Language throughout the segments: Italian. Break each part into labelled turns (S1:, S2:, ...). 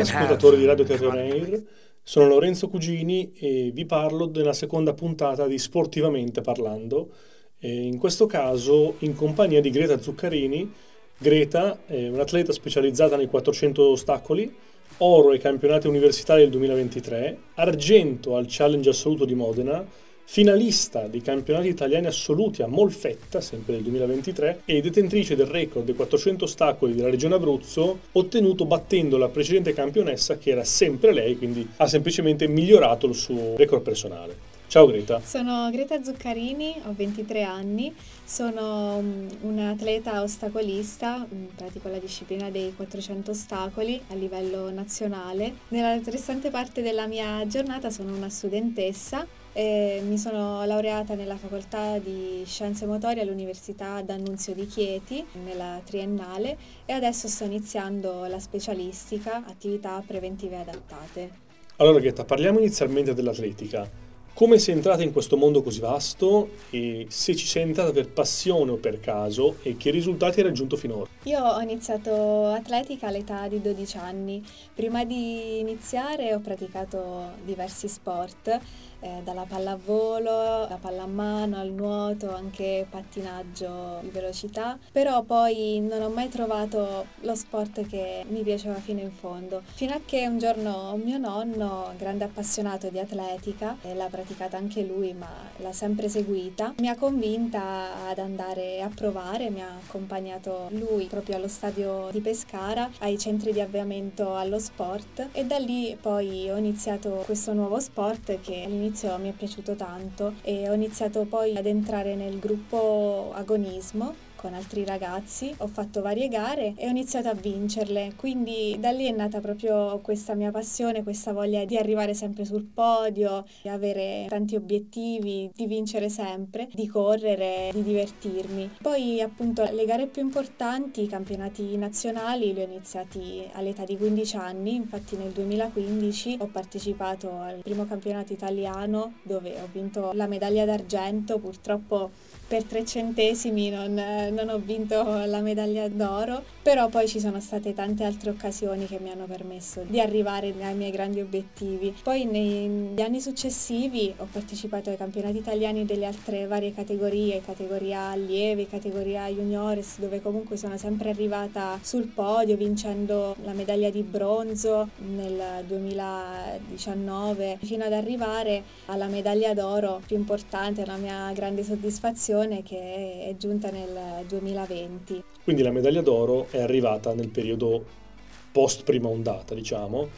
S1: Tutti, ascoltatori di Radio Terror Air. Sono Lorenzo Cugini e vi parlo della seconda puntata di Sportivamente Parlando. In questo caso in compagnia di Greta Zuccarini. Greta è un'atleta specializzata nei 400 ostacoli, oro ai campionati universitari del 2023, argento al Challenge assoluto di Modena, finalista dei campionati italiani assoluti a Molfetta, sempre del 2023, e detentrice del record dei 400 ostacoli della regione Abruzzo, ottenuto battendo la precedente campionessa che era sempre lei, quindi ha semplicemente migliorato il suo record personale. Ciao Greta.
S2: Sono Greta Zuccarini, ho 23 anni, sono mm, un'atleta ostacolista, mm, pratico la disciplina dei 400 ostacoli a livello nazionale. Nella restante parte della mia giornata sono una studentessa e mi sono laureata nella facoltà di scienze motorie all'Università D'Annunzio di Chieti nella triennale e adesso sto iniziando la specialistica, attività preventive adattate.
S1: Allora Greta, parliamo inizialmente dell'atletica. Come sei entrata in questo mondo così vasto e se ci sei entrata per passione o per caso e che risultati hai raggiunto finora?
S2: Io ho iniziato atletica all'età di 12 anni. Prima di iniziare ho praticato diversi sport eh, dalla pallavolo, la pallamano, al nuoto, anche pattinaggio di velocità, però poi non ho mai trovato lo sport che mi piaceva fino in fondo, fino a che un giorno mio nonno, grande appassionato di atletica, e l'ha praticata anche lui, ma l'ha sempre seguita, mi ha convinta ad andare a provare, mi ha accompagnato lui proprio allo stadio di Pescara, ai centri di avviamento allo sport. E da lì poi ho iniziato questo nuovo sport che all'inizio mi è piaciuto tanto e ho iniziato poi ad entrare nel gruppo agonismo con altri ragazzi, ho fatto varie gare e ho iniziato a vincerle, quindi da lì è nata proprio questa mia passione, questa voglia di arrivare sempre sul podio, di avere tanti obiettivi, di vincere sempre, di correre, di divertirmi. Poi appunto le gare più importanti, i campionati nazionali, li ho iniziati all'età di 15 anni, infatti nel 2015 ho partecipato al primo campionato italiano dove ho vinto la medaglia d'argento, purtroppo per tre centesimi non, non, ho vinto la medaglia d'oro, però poi ci sono state tante altre occasioni che mi hanno permesso di arrivare ai miei grandi obiettivi. Poi negli anni successivi ho partecipato ai campionati italiani delle altre varie categorie, categoria allievi, categoria juniores, dove comunque sono sempre arrivata sul podio vincendo la medaglia di bronzo nel 2019 fino ad arrivare alla medaglia d'oro più importante, la mia grande soddisfazione edizione che è giunta nel 2020.
S1: Quindi la medaglia d'oro è arrivata nel periodo post prima ondata, diciamo,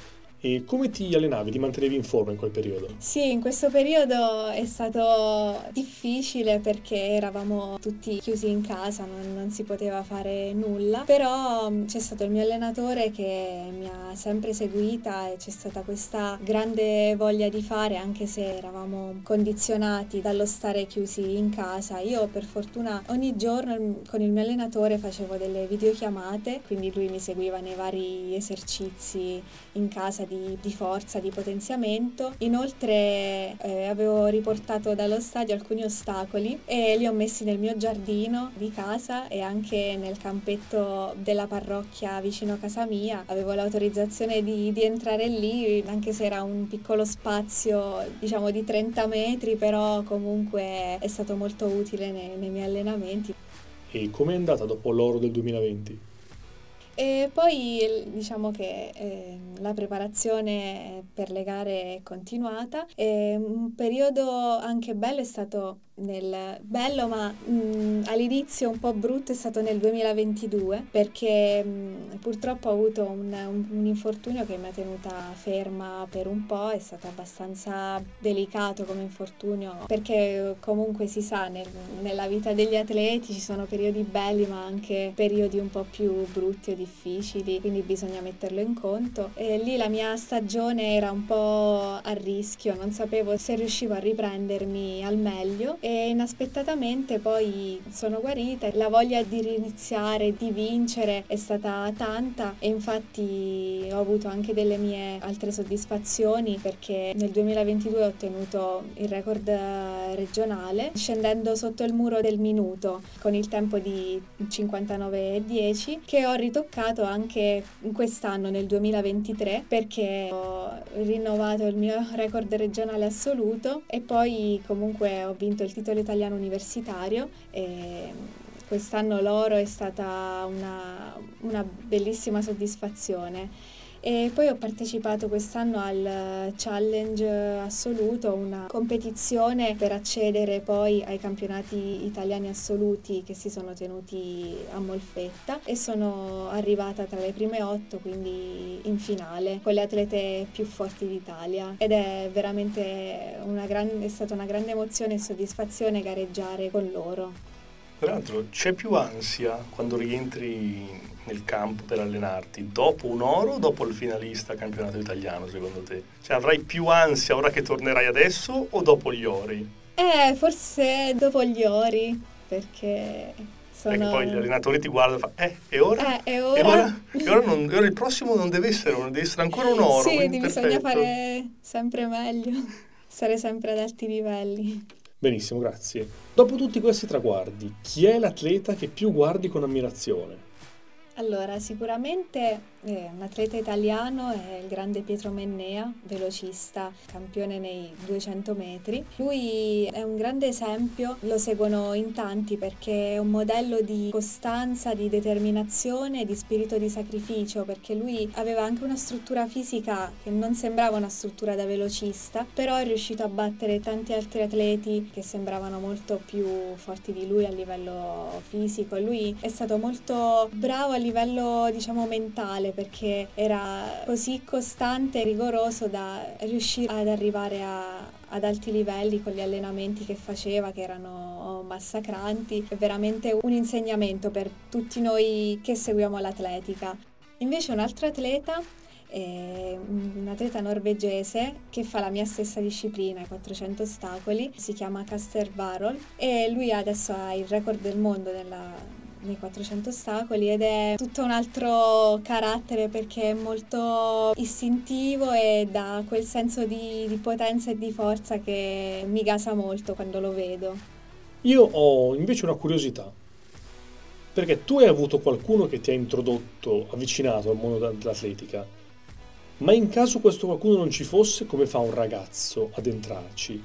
S1: e come ti allenavi, ti mantenevi in forma in quel periodo?
S2: Sì, in questo periodo è stato difficile perché eravamo tutti chiusi in casa, non, non, si poteva fare nulla, però mm, c'è stato il mio allenatore che mi ha sempre seguita e c'è stata questa grande voglia di fare anche se eravamo condizionati dallo stare chiusi in casa. Io per fortuna ogni giorno mm, con il mio allenatore facevo delle videochiamate, quindi lui mi seguiva nei vari esercizi in casa di, di forza, di potenziamento. Inoltre eh, avevo riportato dallo stadio alcuni ostacoli e li ho messi nel mio giardino di casa e anche nel campetto della parrocchia vicino a casa mia. Avevo l'autorizzazione di, di entrare lì, anche se era un piccolo spazio, diciamo di 30 metri, però comunque è stato molto utile nei, nei miei allenamenti.
S1: E com'è andata dopo l'oro del 2020?
S2: E poi diciamo che eh, la preparazione per le gare è continuata e un periodo anche bello è stato nel bello ma mh, all'inizio un po' brutto è stato nel 2022 perché mh, purtroppo ho avuto un, un, un, infortunio che mi ha tenuta ferma per un po', è stato abbastanza delicato come infortunio perché comunque si sa nel, nella vita degli atleti ci sono periodi belli ma anche periodi un po' più brutti o difficili quindi bisogna metterlo in conto. E lì la mia stagione era un po' a rischio, non sapevo se riuscivo a riprendermi al meglio e inaspettatamente poi sono guarita. La voglia di riniziare, di vincere è stata tanta e infatti ho avuto anche delle mie altre soddisfazioni perché nel 2022 ho ottenuto il record regionale scendendo sotto il muro del minuto con il tempo di 59,10 che ho ritoccato anche quest'anno nel 2023 perché ho rinnovato il mio record regionale assoluto e poi comunque ho vinto il titolo italiano universitario e quest'anno l'oro è stata una, una bellissima soddisfazione. E poi ho partecipato quest'anno al Challenge Assoluto, una competizione per accedere poi ai campionati italiani assoluti che si sono tenuti a Molfetta e sono arrivata tra le prime otto, quindi in finale, con le atlete più forti d'Italia. Ed è veramente una grande, è stata una grande emozione e soddisfazione gareggiare con loro.
S1: Peraltro c'è più ansia quando rientri nel campo per allenarti dopo un oro o dopo il finalista campionato italiano secondo te? Cioè avrai più ansia ora che tornerai adesso o dopo gli ori?
S2: Eh, forse dopo gli ori, perché sono...
S1: Perché poi gli allenatori ti guardano e fanno, eh, e ora?
S2: Eh, e ora?
S1: E ora, e ora, non, e ora il prossimo non deve essere, deve essere ancora un oro.
S2: Sì, bisogna fare sempre meglio, stare sempre ad alti livelli.
S1: Benissimo, grazie. Dopo tutti questi traguardi, chi è l'atleta che più guardi con ammirazione?
S2: Allora, sicuramente eh, un atleta italiano è il grande Pietro Mennea, velocista, campione nei 200 metri. Lui è un grande esempio, lo seguono in tanti perché è un modello di costanza, di determinazione, di spirito di sacrificio, perché lui aveva anche una struttura fisica che non sembrava una struttura da velocista, però è riuscito a battere tanti altri atleti che sembravano molto più forti di lui a livello fisico. Lui è stato molto bravo a livello, diciamo, mentale perché era così costante e rigoroso da riuscire ad arrivare a, ad alti livelli con gli allenamenti che faceva che erano massacranti. È veramente un insegnamento per tutti noi che seguiamo l'atletica. Invece un altro atleta è un atleta norvegese che fa la mia stessa disciplina, i 400 ostacoli, si chiama Caster Varol e lui adesso ha il record del mondo nella, nei 400 ostacoli ed è tutto un altro carattere perché è molto istintivo e dà quel senso di, di potenza e di forza che mi gasa molto quando lo vedo.
S1: Io ho invece una curiosità, perché tu hai avuto qualcuno che ti ha introdotto, avvicinato al mondo dell'atletica, ma in caso questo qualcuno non ci fosse, come fa un ragazzo ad entrarci?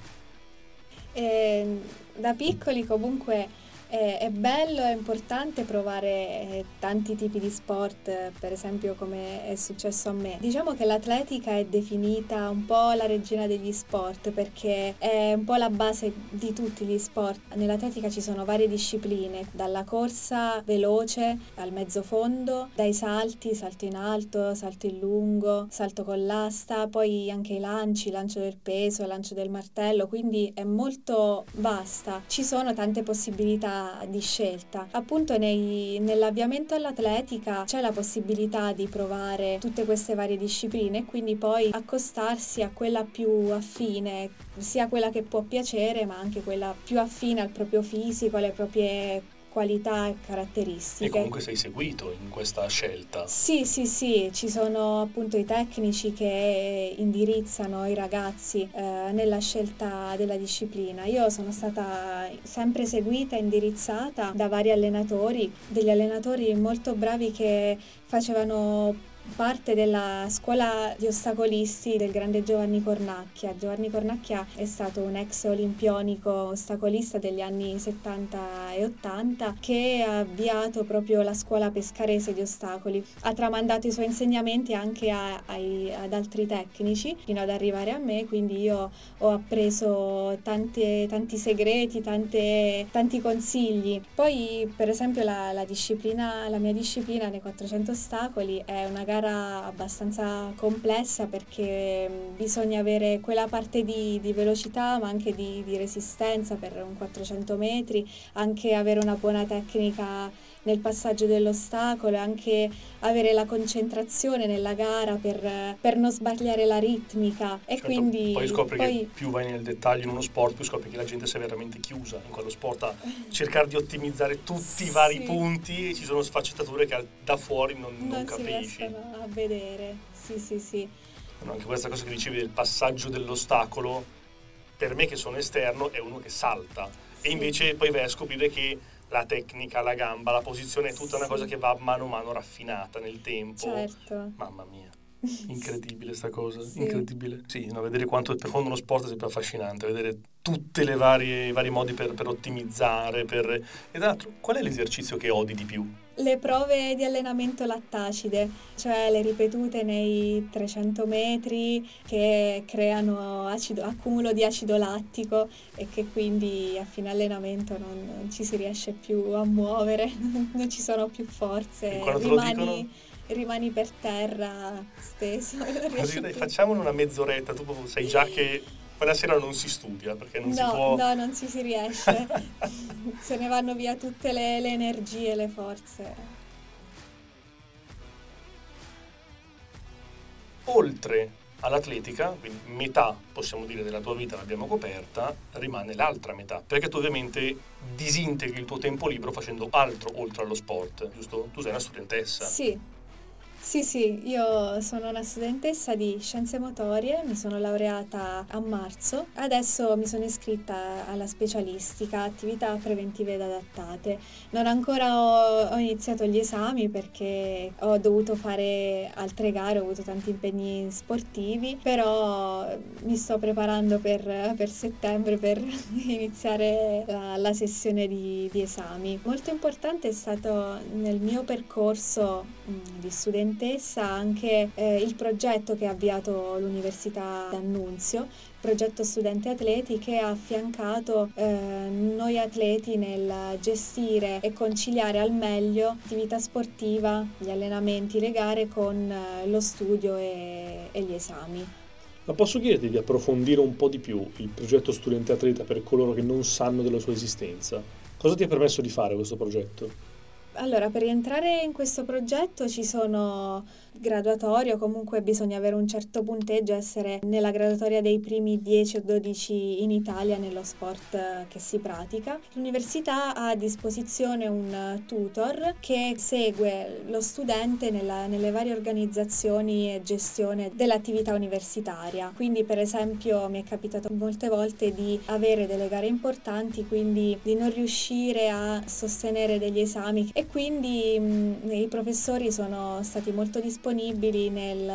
S2: Eh, da piccoli comunque è, è bello, è importante provare eh, tanti tipi di sport, per esempio come è successo a me. Diciamo che l'atletica è definita un po' la regina degli sport perché è un po' la base di tutti gli sport. Nell'atletica ci sono varie discipline, dalla corsa veloce al mezzo fondo, dai salti, salto in alto, salto in lungo, salto con l'asta, poi anche i lanci, lancio del peso, lancio del martello, quindi è molto vasta. Ci sono tante possibilità di scelta. Appunto nei, nell'avviamento all'atletica c'è la possibilità di provare tutte queste varie discipline e quindi poi accostarsi a quella più affine, sia quella che può piacere ma anche quella più affine al proprio fisico, alle proprie qualità e caratteristiche. E
S1: comunque sei seguito in questa scelta.
S2: Sì, sì, sì, ci sono appunto i tecnici che indirizzano i ragazzi eh, nella scelta della disciplina. Io sono stata sempre seguita e indirizzata da vari allenatori, degli allenatori molto bravi che facevano parte della scuola di ostacolisti del grande Giovanni Cornacchia. Giovanni Cornacchia è stato un ex olimpionico ostacolista degli anni 70 e 80 che ha avviato proprio la scuola pescarese di ostacoli. Ha tramandato i suoi insegnamenti anche a, ai, ad altri tecnici fino ad arrivare a me, quindi io ho appreso tante, tanti segreti, tante, tanti consigli. Poi per esempio la, la disciplina, la mia disciplina nei 400 ostacoli è una gara gara abbastanza complessa perché mm, bisogna avere quella parte di, di velocità ma anche di, di resistenza per un 400 metri, anche avere una buona tecnica nel passaggio dell'ostacolo e anche avere la concentrazione nella gara per, per non sbagliare la ritmica. E
S1: certo,
S2: quindi
S1: poi scopri poi... che più vai nel dettaglio in uno sport più scopri che la gente si è veramente chiusa in quello sport a cercare di ottimizzare tutti i vari sì. punti e ci sono sfaccettature che da fuori non, non, non capisci.
S2: riescono a vedere. Sì sì sì.
S1: Anche questa cosa che dicevi del passaggio dell'ostacolo per me che sono esterno è uno che salta. Sì. e invece poi vai a scoprire che la tecnica, la gamba, la posizione è tutta sì. una cosa che va mano a mano raffinata nel tempo.
S2: Certo.
S1: Mamma mia. Incredibile sta cosa, sì. incredibile. Sì, no, vedere quanto è profondo uno sport è sempre affascinante, vedere tutti i vari modi per, per ottimizzare. Per... E tra l'altro, qual è l'esercizio che odi di più?
S2: Le prove di allenamento lattacide, cioè le ripetute nei 300 metri che creano acido, accumulo di acido lattico e che quindi a fine allenamento non, non ci si riesce più a muovere, non ci sono più forze.
S1: Rimani,
S2: rimani per terra steso.
S1: Così facciamolo una mezz'oretta, tu sai già che quella sera non si studia perché non
S2: no,
S1: si può...
S2: No, non si, si riesce. Se ne vanno via tutte le, le energie, le forze.
S1: Oltre all'atletica, quindi metà possiamo dire della tua vita l'abbiamo coperta, rimane l'altra metà, perché tu ovviamente disintegri il tuo tempo libero facendo altro oltre allo sport, giusto? Tu sei una studentessa.
S2: Sì, sì, sì, io sono una studentessa di scienze motorie, mi sono laureata a marzo, adesso mi sono iscritta alla specialistica attività preventive ed adattate. Non ancora ho, ho iniziato gli esami perché ho dovuto fare altre gare, ho avuto tanti impegni sportivi, però mi sto preparando per, per settembre per iniziare la, la sessione di, di, esami. Molto importante è stato nel mio percorso di studente studentessa anche eh, il progetto che ha avviato l'Università d'Annunzio, progetto Studenti Atleti che ha affiancato eh, noi atleti nel gestire e conciliare al meglio l'attività sportiva, gli allenamenti, le gare con eh, lo studio e, e gli esami.
S1: Ma posso chiederti di approfondire un po' di più il progetto Studente Atleta per coloro che non sanno della sua esistenza? Cosa ti ha permesso di fare questo progetto?
S2: Allora, per rientrare in questo progetto ci sono graduatorio, comunque bisogna avere un certo punteggio, essere nella graduatoria dei primi 10 o 12 in Italia nello sport che si pratica. L'università ha a disposizione un tutor che segue lo studente nella, nelle varie organizzazioni e gestione dell'attività universitaria. Quindi per esempio mi è capitato molte volte di avere delle gare importanti, quindi di non riuscire a sostenere degli esami e quindi mh, i professori sono stati molto disponibili disponibili nel,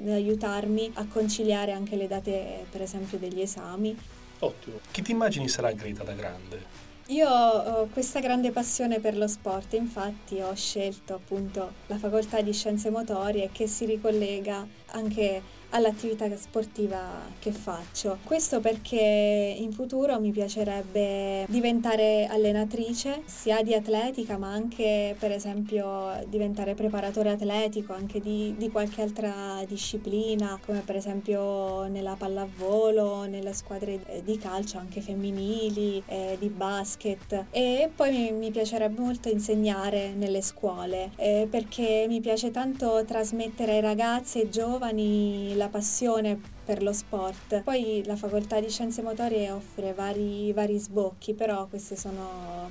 S2: nell'aiutarmi a conciliare anche le date, per esempio, degli esami.
S1: Ottimo. Chi ti immagini sarà Greta da grande?
S2: Io ho questa grande passione per lo sport, infatti ho scelto appunto la facoltà di scienze motorie che si ricollega anche all'attività sportiva che faccio. Questo perché in futuro mi piacerebbe diventare allenatrice sia di atletica ma anche per esempio diventare preparatore atletico anche di, di qualche altra disciplina come per esempio nella pallavolo, nelle squadre di calcio anche femminili, eh, di basket e poi mi, mi, piacerebbe molto insegnare nelle scuole eh, perché mi piace tanto trasmettere ai ragazzi e giovani la passione per lo sport. Poi la facoltà di scienze motorie offre vari, vari sbocchi, però queste sono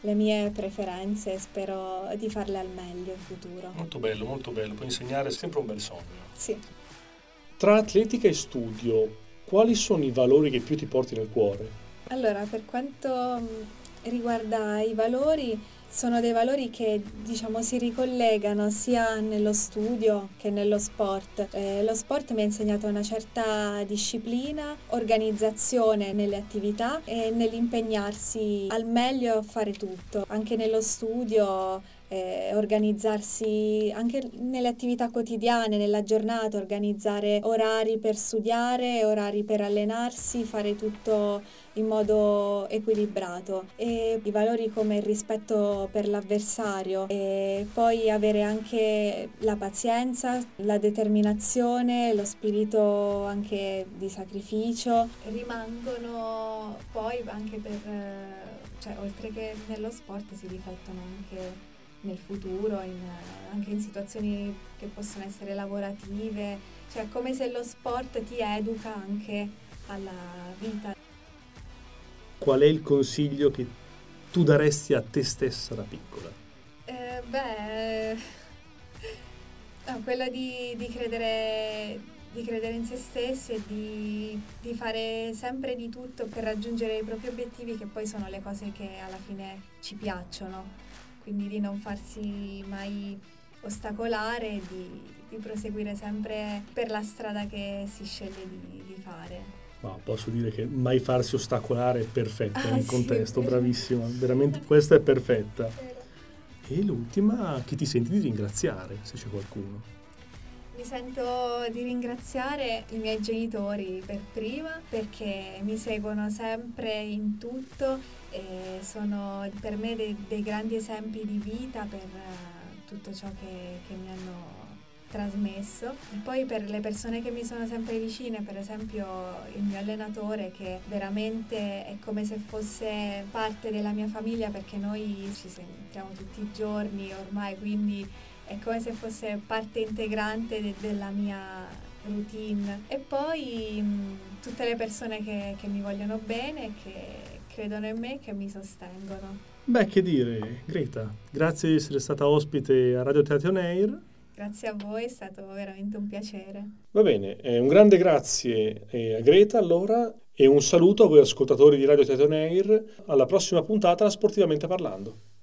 S2: le mie preferenze e spero di farle al meglio in futuro.
S1: Molto bello, molto bello. Puoi insegnare è sempre un bel sogno.
S2: Sì.
S1: Tra atletica e studio, quali sono i valori che più ti porti nel cuore?
S2: Allora, per quanto riguarda i valori, sono dei valori che diciamo si ricollegano sia nello studio che nello sport. Eh, lo sport mi ha insegnato una certa disciplina, organizzazione nelle attività e nell'impegnarsi al meglio a fare tutto. Anche nello studio eh, organizzarsi anche nelle attività quotidiane, nella giornata, organizzare orari per studiare, orari per allenarsi, fare tutto in modo equilibrato. E i valori come il rispetto per l'avversario e poi avere anche la pazienza, la determinazione, lo spirito anche di sacrificio. Rimangono poi anche per cioè oltre che nello sport si riflettono anche nel futuro, in, anche in situazioni che possono essere lavorative, cioè come se lo sport ti educa anche alla vita.
S1: Qual è il consiglio che tu daresti a te stessa da piccola?
S2: Eh, beh, no, quello di, di, credere, di, credere, in se stessi e di, di fare sempre di tutto per raggiungere i propri obiettivi che poi sono le cose che alla fine ci piacciono quindi di non farsi mai ostacolare e di, di, proseguire sempre per la strada che si sceglie di, di fare.
S1: Wow, posso dire che mai farsi ostacolare è perfetta
S2: ah,
S1: nel
S2: sì,
S1: contesto, bravissima, veramente questa è perfetta. E l'ultima, chi ti senti di ringraziare, se c'è qualcuno?
S2: Mi sento di ringraziare i miei genitori per prima perché mi seguono sempre in tutto e sono per me dei, dei grandi esempi di vita per uh, tutto ciò che, che mi hanno trasmesso. E poi per le persone che mi sono sempre vicine, per esempio il mio allenatore che veramente è come se fosse parte della mia famiglia perché noi ci sentiamo tutti i giorni ormai, quindi è come se fosse parte integrante de- della mia routine. E poi mh, tutte le persone che, che mi vogliono bene, che credono in me e che mi sostengono.
S1: Beh, che dire, Greta, grazie di essere stata ospite a Radio Teatro Air.
S2: Grazie a voi, è stato veramente un piacere.
S1: Va bene, eh, un grande grazie eh, a Greta allora e un saluto a voi ascoltatori di Radio Teatro Air. Alla prossima puntata Sportivamente Parlando.